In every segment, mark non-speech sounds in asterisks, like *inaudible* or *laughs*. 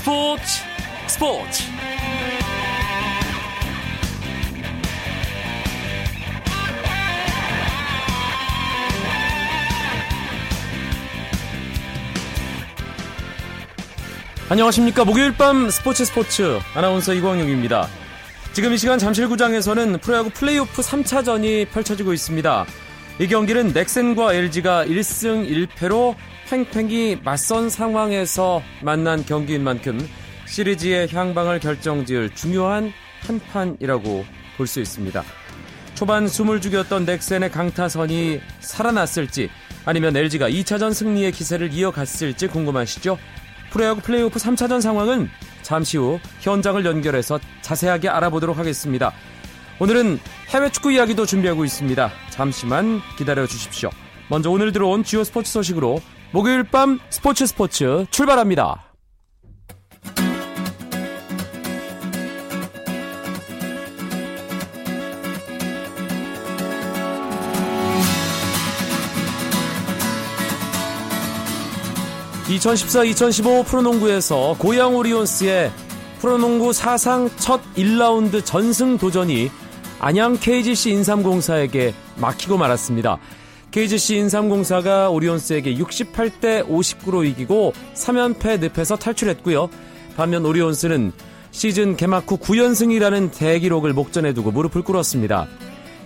스포츠 스포츠. 안녕하십니까. 목요일 밤 스포츠 스포츠. 아나운서 이광용입니다. 지금 이 시간 잠실구장에서는 프로야구 플레이오프 3차전이 펼쳐지고 있습니다. 이 경기는 넥센과 LG가 1승 1패로 팽팽히 맞선 상황에서 만난 경기인 만큼 시리즈의 향방을 결정지을 중요한 한 판이라고 볼 수 있습니다. 초반 숨을 죽였던 넥센의 강타선이 살아났을지 아니면 LG가 2차전 승리의 기세를 이어갔을지 궁금하시죠? 프로야구 플레이오프 3차전 상황은 잠시 후 현장을 연결해서 자세하게 알아보도록 하겠습니다. 오늘은 해외 축구 이야기도 준비하고 있습니다. 잠시만 기다려 주십시오. 먼저 오늘 들어온 주요 스포츠 소식으로 목요일 밤 스포츠 스포츠 출발합니다. (2014-2015) 프로농구에서 고양 오리온스의 프로농구 사상 첫 1라운드 전승 도전이 안양 KGC 인삼공사에게 막히고 말았습니다. KGC 인삼공사가 오리온스에게 68대 59로 이기고 3연패 늪에서 탈출했고요. 반면 오리온스는 시즌 개막 후 9연승이라는 대기록을 목전에 두고 무릎을 꿇었습니다.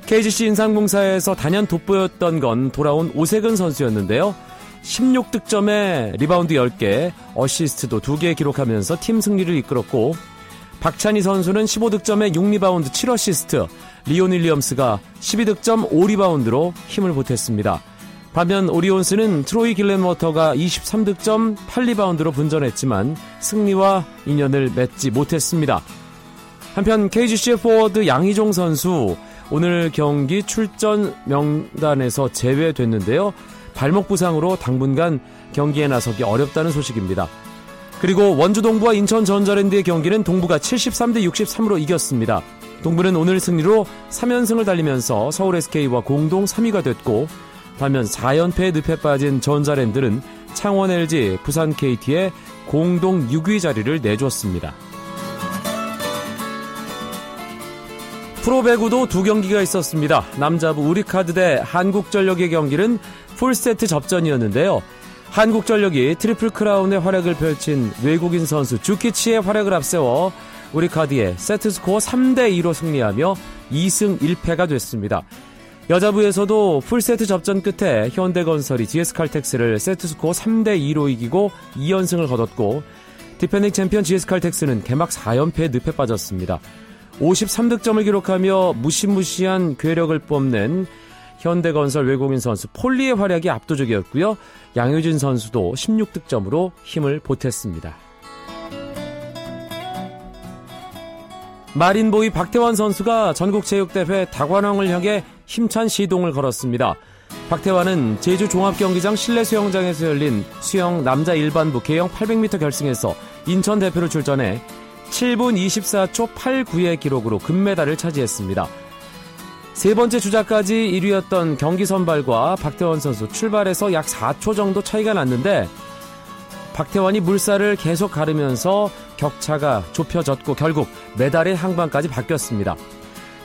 KGC 인삼공사에서 단연 돋보였던 건 돌아온 오세근 선수였는데요. 16득점에 리바운드 10개, 어시스트도 2개 기록하면서 팀 승리를 이끌었고 박찬희 선수는 15득점에 6리바운드 7어시스트, 리온 윌리엄스가 12득점 5리바운드로 힘을 보탰습니다. 반면 오리온스는 트로이 길렌워터가 23득점 8리바운드로 분전했지만 승리와 인연을 맺지 못했습니다. 한편 KGC의 포워드 양희종 선수 오늘 경기 출전 명단에서 제외됐는데요. 발목 부상으로 당분간 경기에 나서기 어렵다는 소식입니다. 그리고 원주 동부와 인천 전자랜드의 경기는 동부가 73대 63으로 이겼습니다. 동부는 오늘 승리로 3연승을 달리면서 서울 SK와 공동 3위가 됐고 반면 4연패에 늪에 빠진 전자랜드는 창원 LG, 부산 KT에 공동 6위 자리를 내줬습니다. 프로배구도 두 경기가 있었습니다. 남자부 우리카드 대 한국전력의 경기는 풀세트 접전이었는데요. 한국전력이 트리플 크라운의 활약을 펼친 외국인 선수 쥬리치의 활약을 앞세워 우리카드에 세트스코어 3대2로 승리하며 2승 1패가 됐습니다. 여자부에서도 풀세트 접전 끝에 현대건설이 GS칼텍스를 세트스코어 3대2로 이기고 2연승을 거뒀고 디펜딩 챔피언 GS칼텍스는 개막 4연패에 늪에 빠졌습니다. 53득점을 기록하며 무시무시한 괴력을 뽐낸 현대건설 외국인 선수 폴리의 활약이 압도적이었고요. 양효진 선수도 16득점으로 힘을 보탰습니다. 마린보이 박태환 선수가 전국체육대회 다관왕을 향해 힘찬 시동을 걸었습니다. 박태환은 제주 종합경기장 실내 수영장에서 열린 수영 남자 일반부 개영 800m 결승에서 인천 대표로 출전해 7분 24초 89의 기록으로 금메달을 차지했습니다. 세 번째 주자까지 1위였던 경기 선발과 박태원 선수 출발에서 약 4초 정도 차이가 났는데 박태환이 물살을 계속 가르면서 격차가 좁혀졌고 결국 메달의 항방까지 바뀌었습니다.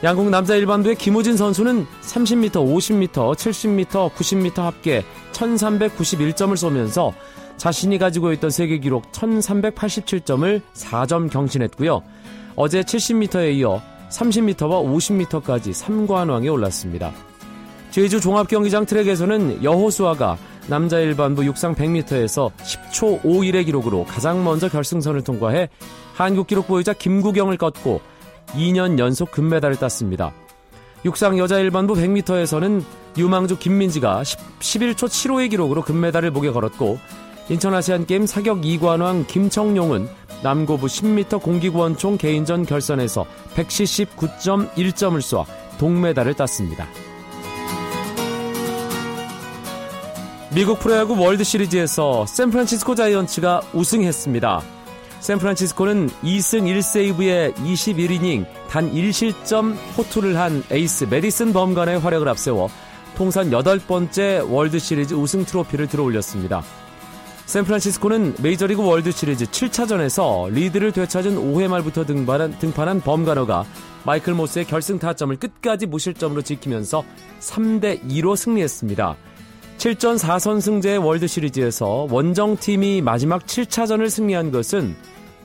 양국 남자 일반부의 김우진 선수는 30m, 50m, 70m, 90m 합계 1391점을 쏘면서 자신이 가지고 있던 세계 기록 1387점을 4점 경신했고요. 어제 70m에 이어 30m와 50m까지 3관왕에 올랐습니다. 제주 종합경기장 트랙에서는 여호수아가 남자 일반부 육상 100m에서 10초 51의 기록으로 가장 먼저 결승선을 통과해 한국 기록 보유자 김구경을 꺾고 2년 연속 금메달을 땄습니다. 육상 여자 일반부 100m에서는 유망주 김민지가 11초 75의 기록으로 금메달을 목에 걸었고 인천 아시안게임 사격 2관왕 김청용은 남고부 10m 공기권총 개인전 결선에서 179.1점을 쏘아 동메달을 땄습니다. 미국 프로야구 월드 시리즈에서 샌프란시스코 자이언츠가 우승했습니다. 샌프란시스코는 2승 1세이브의 21이닝 단 1실점 호투를 한 에이스 매디슨 범가너의 활약을 앞세워 통산 8번째 월드 시리즈 우승 트로피를 들어 올렸습니다. 샌프란시스코는 메이저리그 월드 시리즈 7차전에서 리드를 되찾은 5회 말부터 등판한, 등판한 범가너가 마이클 모스의 결승 타점을 끝까지 무실점으로 지키면서 3대 2로 승리했습니다. 7전 4선승제의 월드시리즈에서 원정팀이 마지막 7차전을 승리한 것은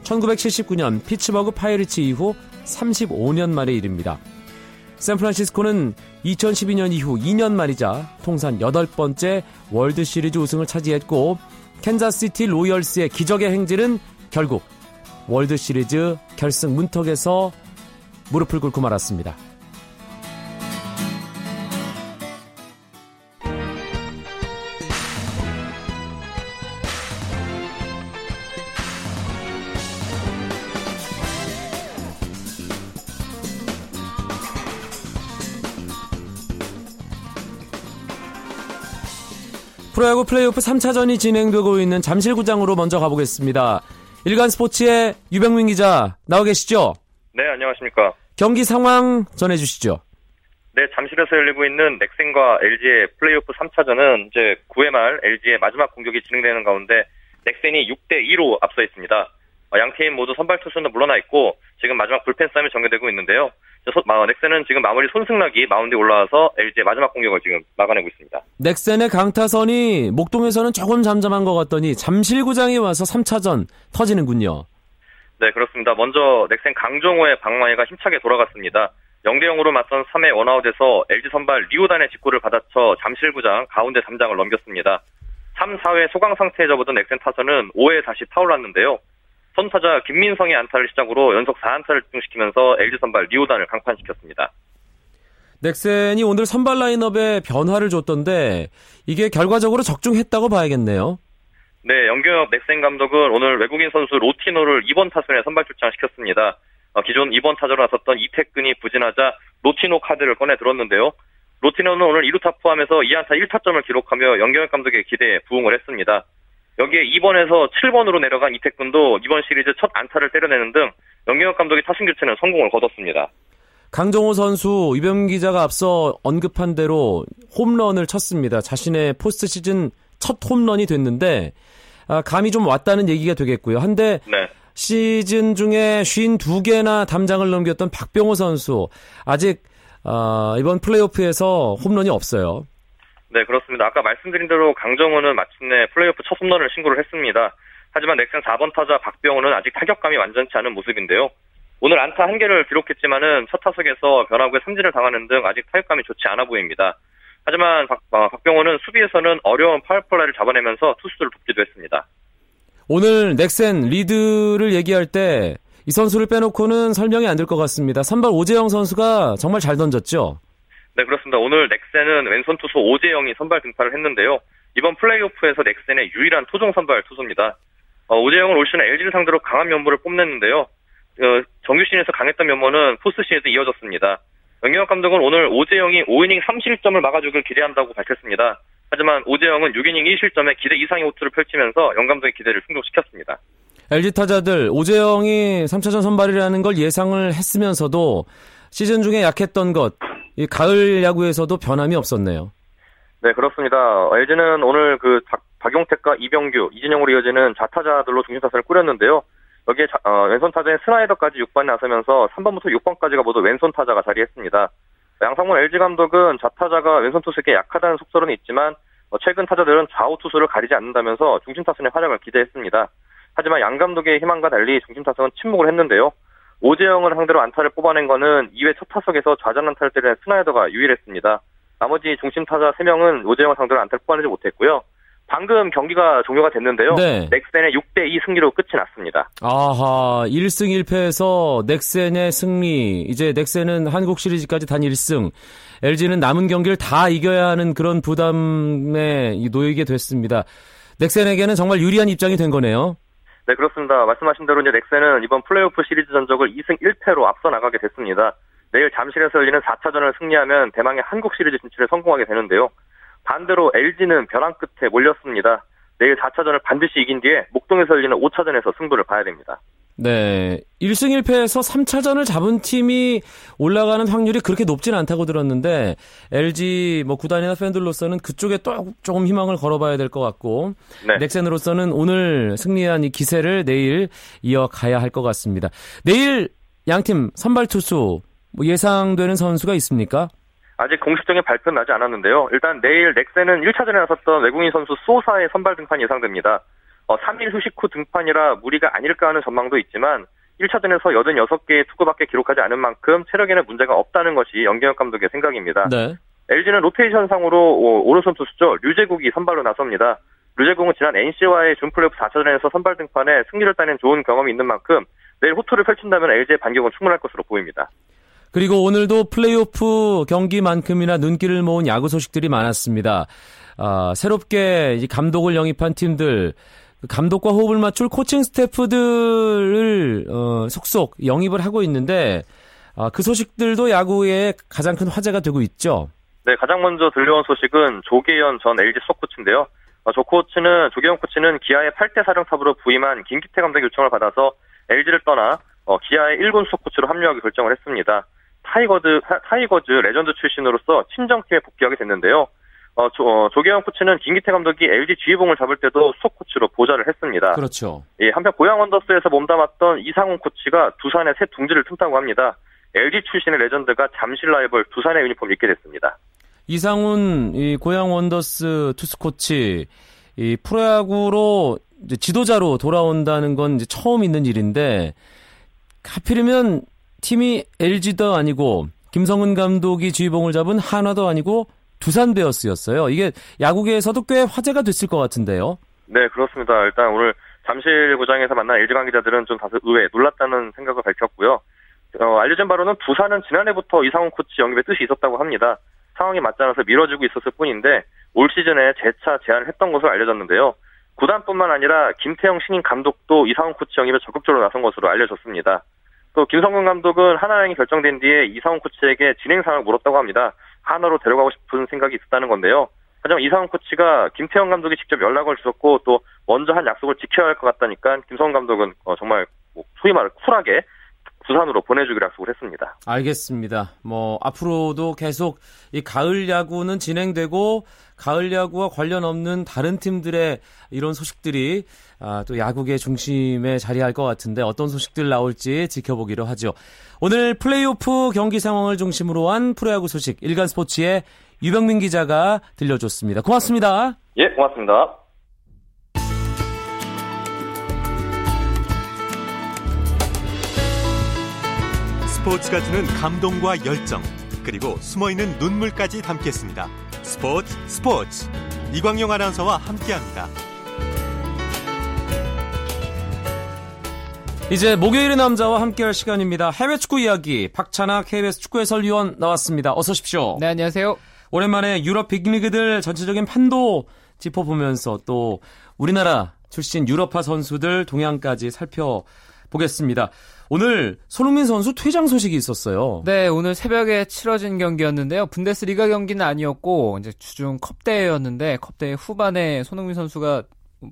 1979년 피츠버그 파이리츠 이후 35년 만의 일입니다. 샌프란시스코는 2012년 이후 2년 만이자 통산 8번째 월드시리즈 우승을 차지했고 캔자스시티 로열스의 기적의 행진은 결국 월드시리즈 결승 문턱에서 무릎을 꿇고 말았습니다. 프로야구 플레이오프 3차전이 진행되고 있는 잠실구장으로 먼저 가보겠습니다. 일간 스포츠의 유병민 기자 나와 계시죠? 네, 안녕하십니까. 경기 상황 전해주시죠. 네, 잠실에서 열리고 있는 넥센과 LG의 플레이오프 3차전은 이제 9회 말 LG의 마지막 공격이 진행되는 가운데 넥센이 6대 2로 앞서 있습니다. 어, 양팀 모두 선발 투수는 물러나 있고 지금 마지막 불펜 싸움이 전개되고 있는데요. 넥센은 지금 마무리 손승락이 마운드에 올라와서 LG의 마지막 공격을 지금 막아내고 있습니다. 넥센의 강타선이 목동에서는 조금 잠잠한 것 같더니 잠실구장에 와서 3차전 터지는군요. 네, 그렇습니다. 먼저 넥센 강정호의 방망이가 힘차게 돌아갔습니다. 0대 0으로 맞선 3회 원아웃에서 LG 선발 리오단의 직구를 받아쳐 잠실구장 가운데 담장을 넘겼습니다. 3, 4회 소강 상태에 접어든 넥센 타선은 5회 다시 타올랐는데요. 선타자 김민성의 안타를 시작으로 연속 4안타를 집중시키면서 LG 선발 리오단을 강판시켰습니다. 넥센이 오늘 선발 라인업에 변화를 줬던데 이게 결과적으로 적중했다고 봐야겠네요. 네, 연경엽 넥센 감독은 오늘 외국인 선수 로티노를 2번 타순에 선발 출장시켰습니다. 어, 기존 2번 타자로 나섰던 이태근이 부진하자 로티노 카드를 꺼내 들었는데요. 로티노는 오늘 2루타 포함해서 2안타 1타점을 기록하며 연경엽 감독의 기대에 부응을 했습니다. 여기에 2번에서 7번으로 내려간 이태근도 이번 시리즈 첫 안타를 때려내는 등 염경엽 감독의 타순 교체는 성공을 거뒀습니다. 강정호 선수 이병 기자가 앞서 언급한 대로 홈런을 쳤습니다. 자신의 포스트 시즌 첫 홈런이 됐는데 아, 감이 좀 왔다는 얘기가 되겠고요. 한데 네. 시즌 중에 52개나 담장을 넘겼던 박병호 선수 아직 어, 이번 플레이오프에서 홈런이 없어요. 네, 그렇습니다. 아까 말씀드린 대로 강정호는 마침내 플레이오프 첫 홈런을 신고를 했습니다. 하지만 넥센 4번 타자 박병호는 아직 타격감이 완전치 않은 모습인데요. 오늘 안타 한 개를 기록했지만은 첫 타석에서 변화구에 삼진을 당하는 등 아직 타격감이 좋지 않아 보입니다. 하지만 박, 어, 병호는 수비에서는 어려운 파울플라이를 잡아내면서 투수들을 돕기도 했습니다. 오늘 넥센 리드를 얘기할 때 이 선수를 빼놓고는 설명이 안 될 것 같습니다. 선발 오재영 선수가 정말 잘 던졌죠? 네, 그렇습니다. 오늘 넥센은 왼손 투수 오재영이 선발 등판을 했는데요. 이번 플레이오프에서 넥센의 유일한 토종 선발 투수입니다. 어, 오재영은 올 시즌 LG를 상대로 강한 면모를 뽐냈는데요. 어, 정규 시즌에서 강했던 면모는 포스트 시즌에도 이어졌습니다. 염경엽 감독은 오늘 오재영이 5이닝 3실점을 막아주길 기대한다고 밝혔습니다. 하지만 오재영은 6이닝 1실점에 기대 이상의 호투를 펼치면서 염 감독의 기대를 충족시켰습니다. LG 타자들 오재영이 3차전 선발이라는 걸 예상을 했으면서도 시즌 중에 약했던 것, 이 가을 야구에서도 변함이 없었네요. 네, 그렇습니다. LG는 오늘 그 박용택과 이병규, 이진영으로 이어지는 좌타자들로 중심 타선을 꾸렸는데요. 여기에 자, 어, 왼손 타자인 스나이더까지 6번에 나서면서 3번부터 6번까지가 모두 왼손 타자가 자리했습니다. 양상문 LG 감독은 좌타자가 왼손 투수에게 약하다는 속설은 있지만 어, 최근 타자들은 좌우 투수를 가리지 않는다면서 중심 타선의 활약을 기대했습니다. 하지만 양 감독의 희망과 달리 중심 타선은 침묵을 했는데요. 오재영을 상대로 안타를 뽑아낸 거는 2회 첫 타석에서 좌전 안타를 때린 스나이더가 유일했습니다. 나머지 중심 타자 3명은 오재영을 상대로 안타를 뽑아내지 못했고요. 방금 경기가 종료가 됐는데요. 네. 넥센의 6대2 승리로 끝이 났습니다. 아하, 1승 1패에서 넥센의 승리. 이제 넥센은 한국 시리즈까지 단 1승. LG는 남은 경기를 다 이겨야 하는 그런 부담에 놓이게 됐습니다. 넥센에게는 정말 유리한 입장이 된 거네요. 네, 그렇습니다. 말씀하신 대로 이제 넥센은 이번 플레이오프 시리즈 전적을 2승 1패로 앞서 나가게 됐습니다. 내일 잠실에서 열리는 4차전을 승리하면 대망의 한국 시리즈 진출에 성공하게 되는데요. 반대로 LG는 벼랑 끝에 몰렸습니다. 내일 4차전을 반드시 이긴 뒤에 목동에서 열리는 5차전에서 승부를 봐야 됩니다. 네. 1승 1패에서 3차전을 잡은 팀이 올라가는 확률이 그렇게 높진 않다고 들었는데 LG 뭐 구단이나 팬들로서는 그쪽에 또 조금 희망을 걸어봐야 될 것 같고 네. 넥센으로서는 오늘 승리한 이 기세를 내일 이어가야 할 것 같습니다. 내일 양팀 선발 투수 뭐 예상되는 선수가 있습니까? 아직 공식적인 발표는 나지 않았는데요. 일단 내일 넥센은 1차전에 나섰던 외국인 선수 소사의 선발 등판이 예상됩니다. 어, 3일 휴식 후 등판이라 무리가 아닐까 하는 전망도 있지만 1차전에서 86개의 투구밖에 기록하지 않은 만큼 체력에는 문제가 없다는 것이 연경혁 감독의 생각입니다. 네. LG는 로테이션상으로 오른손 투수죠. 류제국이 선발로 나섭니다. 류제국은 지난 NC와의 준 플레이오프 4차전에서 선발 등판에 승리를 따낸 좋은 경험이 있는 만큼 내일 호투를 펼친다면 LG의 반격은 충분할 것으로 보입니다. 그리고 오늘도 플레이오프 경기만큼이나 눈길을 모은 야구 소식들이 많았습니다. 아, 새롭게 감독을 영입한 팀들 그 감독과 호흡을 맞출 코칭 스태프들을 어, 속속 영입을 하고 있는데 어, 그 소식들도 야구계 가장 큰 화제가 되고 있죠. 네, 가장 먼저 들려온 소식은 조계현 전 LG 수석 코치인데요. 어, 조 코치는 조계현 코치는 기아의 8대 사령탑으로 부임한 김기태 감독의 요청을 받아서 LG를 떠나 어, 기아의 1군 수석 코치로 합류하기로 결정을 했습니다. 타이거즈 타이거즈 레전드 출신으로서 친정팀에 복귀하게 됐는데요. 어, 조, 어, 조계현 코치는 김기태 감독이 LG 지휘봉을 잡을 때도 수석 코치로 보좌를 했습니다. 그렇죠. 예, 한편 고양 원더스에서 몸담았던 이상훈 코치가 두산의 새 둥지를 튼다고 합니다. LG 출신의 레전드가 잠실 라이벌 두산의 유니폼을 입게 됐습니다. 이상훈 이 고양 원더스 투수 코치 이 프로야구로 지도자로 돌아온다는 건 이제 처음 있는 일인데 하필이면 팀이 LG도 아니고 김성근 감독이 지휘봉을 잡은 한화도 아니고 두산 베어스였어요. 이게 야구계에서도 꽤 화제가 됐을 것 같은데요. 네, 그렇습니다. 일단 오늘 잠실구장에서 만난 LG 관계자들은 좀 다소 의외, 놀랐다는 생각을 밝혔고요. 어, 알려진 바로는 부산은 지난해부터 이상훈 코치 영입의 뜻이 있었다고 합니다. 상황이 맞지 않아서 미뤄지고 있었을 뿐인데 올 시즌에 재차 제안을 했던 것으로 알려졌는데요. 구단뿐만 아니라 김태형 신인 감독도 이상훈 코치 영입에 적극적으로 나선 것으로 알려졌습니다. 또 김성근 감독은 하나양이 결정된 뒤에 이상훈 코치에게 진행 상황을 물었다고 합니다. 하나로 데려가고 싶은 생각이 있었다는 건데요. 하지만 이상훈 코치가 김태형 감독이 직접 연락을 주셨고 또 먼저 한 약속을 지켜야 할 것 같다니까 김성훈 감독은 어, 정말 뭐 소위 말해 쿨하게 부산으로 보내주기로 약속을 했습니다. 알겠습니다. 뭐 앞으로도 계속 이 가을 야구는 진행되고 가을 야구와 관련 없는 다른 팀들의 이런 소식들이 아, 또 야구계 중심에 자리할 것 같은데 어떤 소식들 나올지 지켜보기로 하죠. 오늘 플레이오프 경기 상황을 중심으로 한 프로야구 소식 일간 스포츠의 유병민 기자가 들려줬습니다. 고맙습니다. 예, 고맙습니다. 스포츠가 주는 감동과 열정 그리고 숨어있는 눈물까지 담겠습니다. 스포츠 스포츠 이광용 아나운서와 함께합니다. 이제 목요일의 남자와 함께할 시간입니다. 해외 축구 이야기 박찬아 KBS 축구 해설위원 나왔습니다. 어서 오십시오. 네 안녕하세요. 오랜만에 유럽 빅리그들 전체적인 판도 짚어보면서 또 우리나라 출신 유럽파 선수들 동향까지 살펴보겠습니다. 오늘 손흥민 선수 퇴장 소식이 있었어요. 네, 오늘 새벽에 치러진 경기였는데요. 분데스리가 경기는 아니었고 이제 주중 컵대회였는데 컵대회 후반에 손흥민 선수가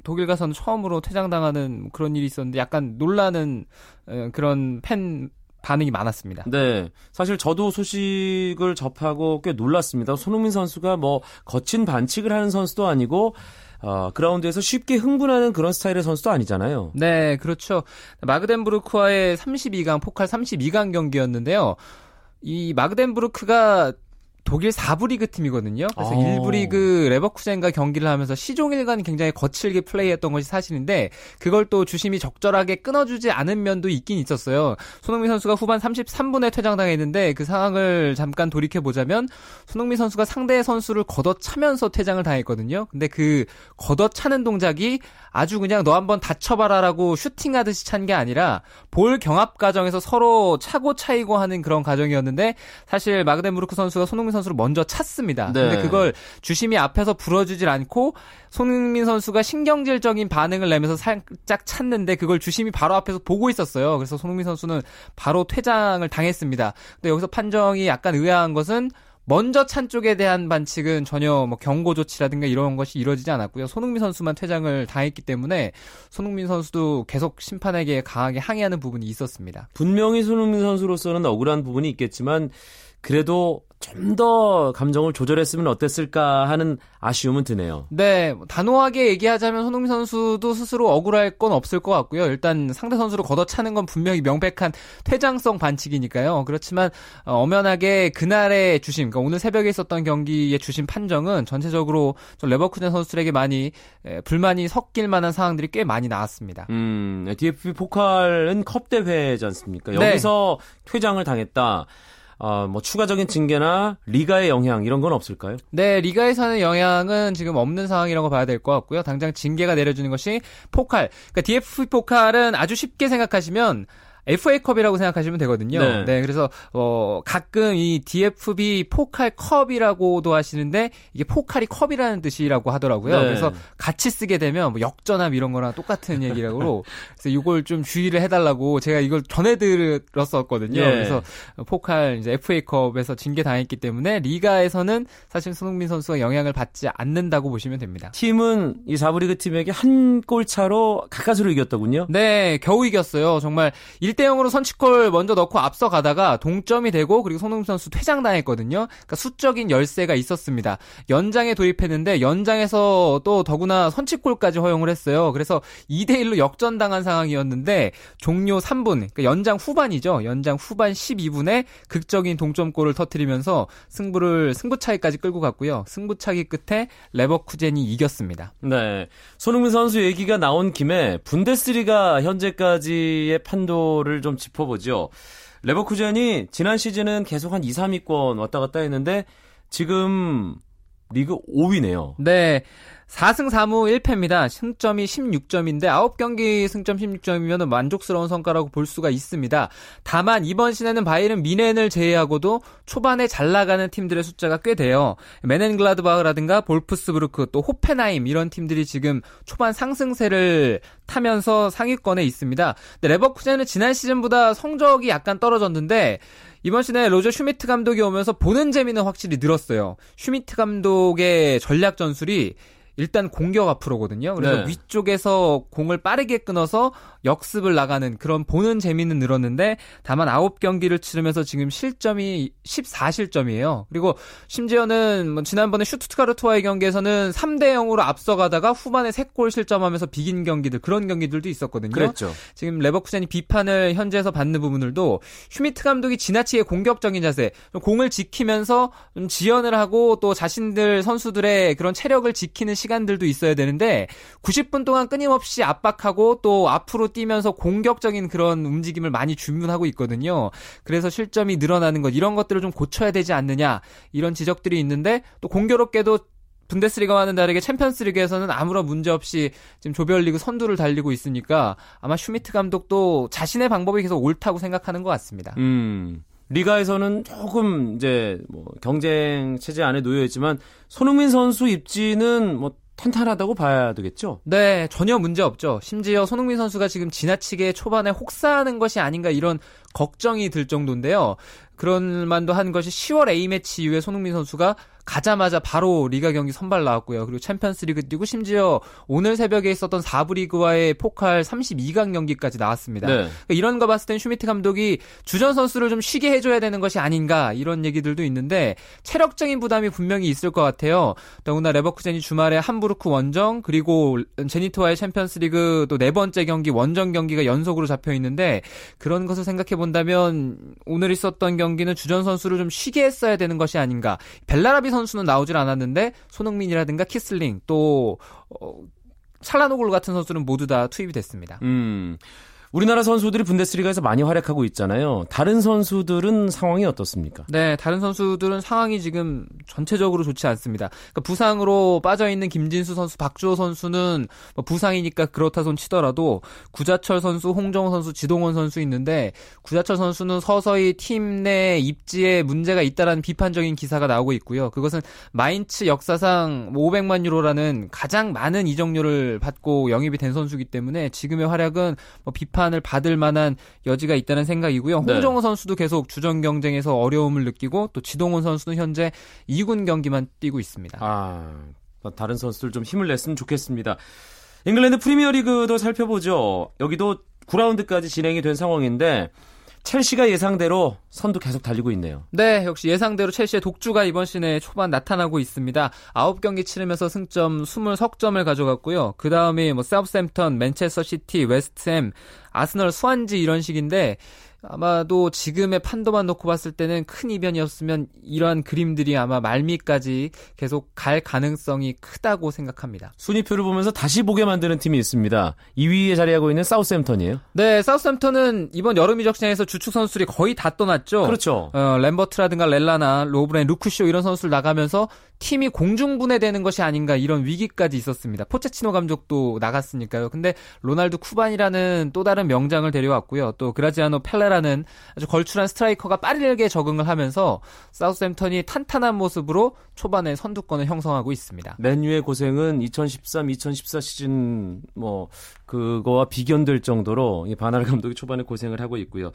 독일 가서는 처음으로 퇴장당하는 그런 일이 있었는데 약간 놀라는 어, 그런 팬 반응이 많았습니다. 네. 사실 저도 소식을 접하고 꽤 놀랐습니다. 손흥민 선수가 뭐 거친 반칙을 하는 선수도 아니고 어, 그라운드에서 쉽게 흥분하는 그런 스타일의 선수도 아니잖아요. 네, 그렇죠. 마그덴부르크와의 32강 포칼 32강 경기였는데요. 이 마그덴부르크가 독일 4부 리그 팀이거든요. 그래서 오. 1부 리그 레버쿠젠과 경기를 하면서 시종일관 굉장히 거칠게 플레이했던 것이 사실인데 그걸 또 주심이 적절하게 끊어주지 않은 면도 있긴 있었어요. 손흥민 선수가 후반 33분에 퇴장당했는데 그 상황을 잠깐 돌이켜 보자면 손흥민 선수가 상대 선수를 걷어차면서 퇴장을 당했거든요. 근데 그 걷어차는 동작이 아주 그냥 너 한번 다쳐봐라라고 슈팅하듯이 찬 게 아니라 볼 경합 과정에서 서로 차고 차이고 하는 그런 과정이었는데 사실 마그데무르크 선수가 손흥민 선수를 먼저 찼습니다. 네. 근데 그걸 주심이 앞에서 불어주질 않고 손흥민 선수가 신경질적인 반응을 내면서 살짝 찼는데 그걸 주심이 바로 앞에서 보고 있었어요. 그래서 손흥민 선수는 바로 퇴장을 당했습니다. 근데 여기서 판정이 약간 의아한 것은 먼저 찬 쪽에 대한 반칙은 전혀 뭐 경고 조치라든가 이런 것이 이루어지지 않았고요. 손흥민 선수만 퇴장을 당했기 때문에 손흥민 선수도 계속 심판에게 강하게 항의하는 부분이 있었습니다. 분명히 손흥민 선수로서는 억울한 부분이 있겠지만 그래도 좀 더 감정을 조절했으면 어땠을까 하는 아쉬움은 드네요. 네, 뭐 단호하게 얘기하자면 손흥민 선수도 스스로 억울할 건 없을 것 같고요. 일단 상대 선수를 걷어차는 건 분명히 명백한 퇴장성 반칙이니까요. 그렇지만 어, 엄연하게 그날의 주심, 그러니까 오늘 새벽에 있었던 경기의 주심 판정은 전체적으로 좀 레버쿠젠 선수들에게 많이 에, 불만이 섞일 만한 상황들이 꽤 많이 나왔습니다. 음, DFB 포칼은 컵 대회지 않습니까? 네. 여기서 퇴장을 당했다. 어, 뭐 추가적인 징계나 리가의 영향 이런 건 없을까요? 네, 리가에서는 영향은 지금 없는 상황이라고 봐야 될 것 같고요. 당장 징계가 내려주는 것이 포칼. 그러니까 DFB 포칼은 아주 쉽게 생각하시면 FA컵이라고 생각하시면 되거든요. 네. 네. 그래서 어 가끔 이 DFB 포칼 컵이라고도 하시는데 이게 포칼이 컵이라는 뜻이라고 하더라고요. 네. 그래서 같이 쓰게 되면 뭐 역전함 이런 거랑 똑같은 *laughs* 얘기라고 그래서 이걸 좀 주의를 해 달라고 제가 이걸 전해 들었었거든요. 예. 그래서 포칼 이제 FA컵에서 징계 당했기 때문에 리가에서는 사실 손흥민 선수가 영향을 받지 않는다고 보시면 됩니다. 팀은 이 사부리그 팀에게 한 골 차로 가까스로 이겼더군요. 네, 겨우 이겼어요. 정말 1대 0으로 선취골 먼저 넣고 앞서가다가 동점이 되고 그리고 손흥민 선수 퇴장당했거든요. 그러니까 수적인 열세가 있었습니다. 연장에 도입했는데 연장에서 또 더구나 선취골까지 허용을 했어요. 그래서 2대 1로 역전당한 상황이었는데 종료 3분, 그러니까 연장 후반이죠. 연장 후반 12분에 극적인 동점골을 터뜨리면서 승부를 승부차기까지 끌고 갔고요. 승부차기 끝에 레버쿠젠이 이겼습니다. 네. 손흥민 선수 얘기가 나온 김에 분데스리가 현재까지의 판도 를 좀 짚어보죠. 레버쿠젠이 지난 시즌은 계속 한 2, 3위권 왔다 갔다 했는데 지금 리그 5위네요. 네. 4승 4무 1패입니다. 승점이 16점인데 9경기 승점 16점이면 만족스러운 성과라고 볼 수가 있습니다. 다만 이번 시즌에는 바이른 미넨을 제외하고도 초반에 잘 나가는 팀들의 숫자가 꽤 돼요. 묀헨글라드바흐라든가 볼프스부르크 또 호펜하임 이런 팀들이 지금 초반 상승세를 타면서 상위권에 있습니다. 레버쿠젠은 지난 시즌보다 성적이 약간 떨어졌는데 이번 시즌에 로저 슈미트 감독이 오면서 보는 재미는 확실히 늘었어요. 슈미트 감독의 전략 전술이 일단 공격 앞으로거든요. 그래서 네. 위쪽에서 공을 빠르게 끊어서 역습을 나가는 그런 보는 재미는 늘었는데 다만 9경기를 치르면서 지금 실점이 14실점이에요. 그리고 심지어는 뭐 지난번에 슈투트가르트와의 경기에서는 3대 0으로 앞서가다가 후반에 3골 실점하면서 비긴 경기들 그런 경기들도 있었거든요. 그랬죠. 지금 레버쿠젠이 비판을 현지에서 받는 부분들도 슈미트 감독이 지나치게 공격적인 자세, 좀 공을 지키면서 좀 지연을 하고 또 자신들 선수들의 그런 체력을 지키는 시간들도 있어야 되는데 90분 동안 끊임없이 압박하고 또 앞으로 뛰면서 공격적인 그런 움직임을 많이 주문하고 있거든요. 그래서 실점이 늘어나는 것 이런 것들을 좀 고쳐야 되지 않느냐 이런 지적들이 있는데 또 공교롭게도 분데스리가와는 다르게 챔피언스리그에서는 아무런 문제 없이 지금 조별리그 선두를 달리고 있으니까 아마 슈미트 감독도 자신의 방법이 계속 옳다고 생각하는 것 같습니다. 음. 리가에서는 조금 이제 뭐 경쟁 체제 안에 놓여 있지만 손흥민 선수 입지는 뭐 탄탄하다고 봐야 되겠죠. 네, 전혀 문제 없죠. 심지어 손흥민 선수가 지금 지나치게 초반에 혹사하는 것이 아닌가 이런 걱정이 들 정도인데요. 그럴 만도 한 것이 10월 A매치 이후에 손흥민 선수가 가자마자 바로 리가 경기 선발 나왔고요. 그리고 챔피언스리그 뛰고 심지어 오늘 새벽에 있었던 4부 리그와의 포칼 32강 경기까지 나왔습니다. 네. 그러니까 이런 거 봤을 땐 슈미트 감독이 주전 선수를 좀 쉬게 해줘야 되는 것이 아닌가 이런 얘기들도 있는데 체력적인 부담이 분명히 있을 것 같아요. 더구나 레버쿠젠이 주말에 함부르크 원정 그리고 제니트와의 챔피언스리그 또 네 번째 경기 원정 경기가 연속으로 잡혀 있는데 그런 것을 생각해 본다면 오늘 있었던 경기는 주전 선수를 좀 쉬게 했어야 되는 것이 아닌가. 벨라라비 선수는 나오질 않았는데 손흥민이라든가 키슬링 또 어, 찰하노글루 같은 선수는 모두 다 투입이 됐습니다. 음. 우리나라 선수들이 분데스리가에서 많이 활약하고 있잖아요. 다른 선수들은 상황이 어떻습니까? 네, 다른 선수들은 상황이 지금 전체적으로 좋지 않습니다. 그러니까 부상으로 빠져 있는 김진수 선수, 박주호 선수는 뭐 부상이니까 그렇다 손 치더라도 구자철 선수, 홍정호 선수, 지동원 선수 있는데 구자철 선수는 서서히 팀 내 입지에 문제가 있다라는 비판적인 기사가 나오고 있고요. 그것은 마인츠 역사상 500만 유로라는 가장 많은 이적료를 받고 영입이 된 선수이기 때문에 지금의 활약은 뭐 비판 비판을 받을 만한 여지가 있다는 생각이고요. 네. 홍정호 선수도 계속 주전 경쟁에서 어려움을 느끼고 또 지동훈 선수는 현재 2군 경기만 뛰고 있습니다. 아, 다른 선수들 좀 힘을 냈으면 좋겠습니다. 잉글랜드 프리미어리그도 살펴보죠. 여기도 9라운드까지 진행이 된 상황인데 첼시가 예상대로 선두 계속 달리고 있네요. 네, 역시 예상대로 첼시의 독주가 이번 시즌에 초반 나타나고 있습니다. 9경기 치르면서 승점 20석점을 가져갔고요. 그 다음에 뭐 사우스햄턴, 맨체스터 시티, 웨스트햄, 아스널, 스완지 이런 식인데 아마도 지금의 판도만 놓고 봤을 때는 큰 이변이었으면 이러한 그림들이 아마 말미까지 계속 갈 가능성이 크다고 생각합니다. 순위표를 보면서 다시 보게 만드는 팀이 있습니다. 2위에 자리하고 있는 사우스햄턴이에요. 네, 사우스햄턴은 이번 여름 이적 시장에서 주축 선수들이 거의 다 떠났죠. 그렇죠. 어, 램버트라든가 렐라나 로브렌, 루크쇼 이런 선수를 나가면서 팀이 공중분해되는 것이 아닌가 이런 위기까지 있었습니다. 포체치노 감독도 나갔으니까요. 근데 로날드 쿠만이라는 또 다른 명장을 데려왔고요. 또 그라지아노 펠레라는 아주 걸출한 스트라이커가 빠르게 적응을 하면서 사우스햄턴이 탄탄한 모습으로 초반에 선두권을 형성하고 있습니다. 맨유의 고생은 2013, 2014 시즌 뭐 그거와 비견될 정도로 이 판할 감독이 초반에 고생을 하고 있고요.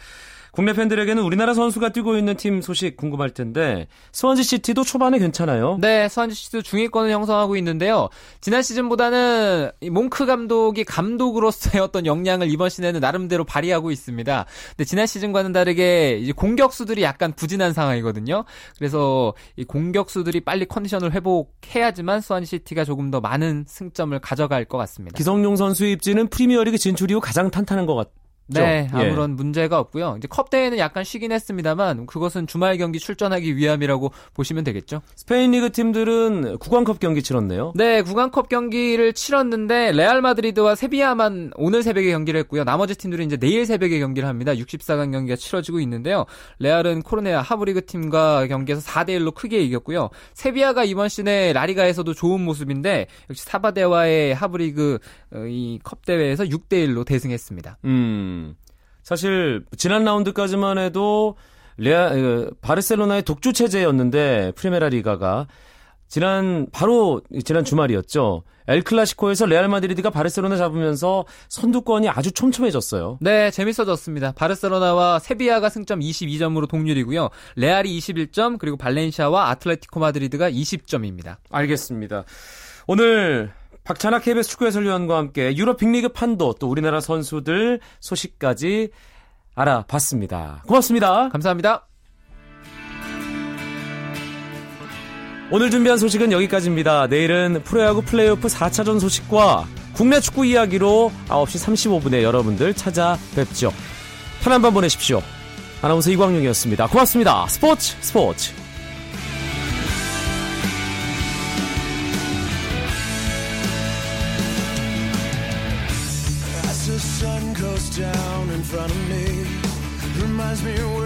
국내 팬들에게는 우리나라 선수가 뛰고 있는 팀 소식 궁금할 텐데 스완지 시티도 초반에 괜찮아요. 네, 스완지 시티도 중위권을 형성하고 있는데요. 지난 시즌보다는 이 몽크 감독이 감독으로서의 *laughs* 어떤 역량을 이번 시즌에는 나름대로 발휘하고 있습니다. 근데 지난 시즌과는 다르게 공격수들이 약간 부진한 상황이거든요. 그래서 이 공격수들이 빨리 컨디션을 회복해야지만 스완지 시티가 조금 더 많은 승점을 가져갈 것 같습니다. 기성용 선수의 입지는 프리미어리그 진출 이후 가장 탄탄한 것 같. 네, 예. 아무런 문제가 없고요. 이제 컵 대회는 약간 쉬긴 했습니다만 그것은 주말 경기 출전하기 위함이라고 보시면 되겠죠. 스페인 리그 팀들은 국왕컵 경기 치렀네요. 네, 국왕컵 경기를 치렀는데 레알 마드리드와 세비야만 오늘 새벽에 경기를 했고요. 나머지 팀들은 이제 내일 새벽에 경기를 합니다. 64강 경기가 치러지고 있는데요. 레알은 코르네야 하부리그 팀과 경기에서 4대 1로 크게 이겼고요. 세비야가 이번 시즌에 라리가에서도 좋은 모습인데 역시 사바델과의 하부리그 어, 이컵 대회에서 6대 1로 대승했습니다. 음. 사실 지난 라운드까지만 해도 레아 어, 바르셀로나의 독주 체제였는데 프리메라 리가가 지난 바로 지난 주말이었죠. 엘 클라시코에서 레알 마드리드가 바르셀로나 잡으면서 선두권이 아주 촘촘해졌어요. 네, 재밌어졌습니다. 바르셀로나와 세비야가 승점 22점으로 동률이고요. 레알이 21점, 그리고 발렌시아와 아틀레티코 마드리드가 20점입니다. 알겠습니다. 오늘 박찬학 KBS 축구 해설위원과 함께 유럽 빅리그 판도 또 우리나라 선수들 소식까지 알아봤습니다. 고맙습니다. 감사합니다. 오늘 준비한 소식은 여기까지입니다. 내일은 프로야구 플레이오프 4차전 소식과 국내 축구 이야기로 9시 35분에 여러분들 찾아뵙죠. 편한 밤 보내십시오. 아나운서 이광용이었습니다. 고맙습니다. 스포츠 스포츠. Reminds me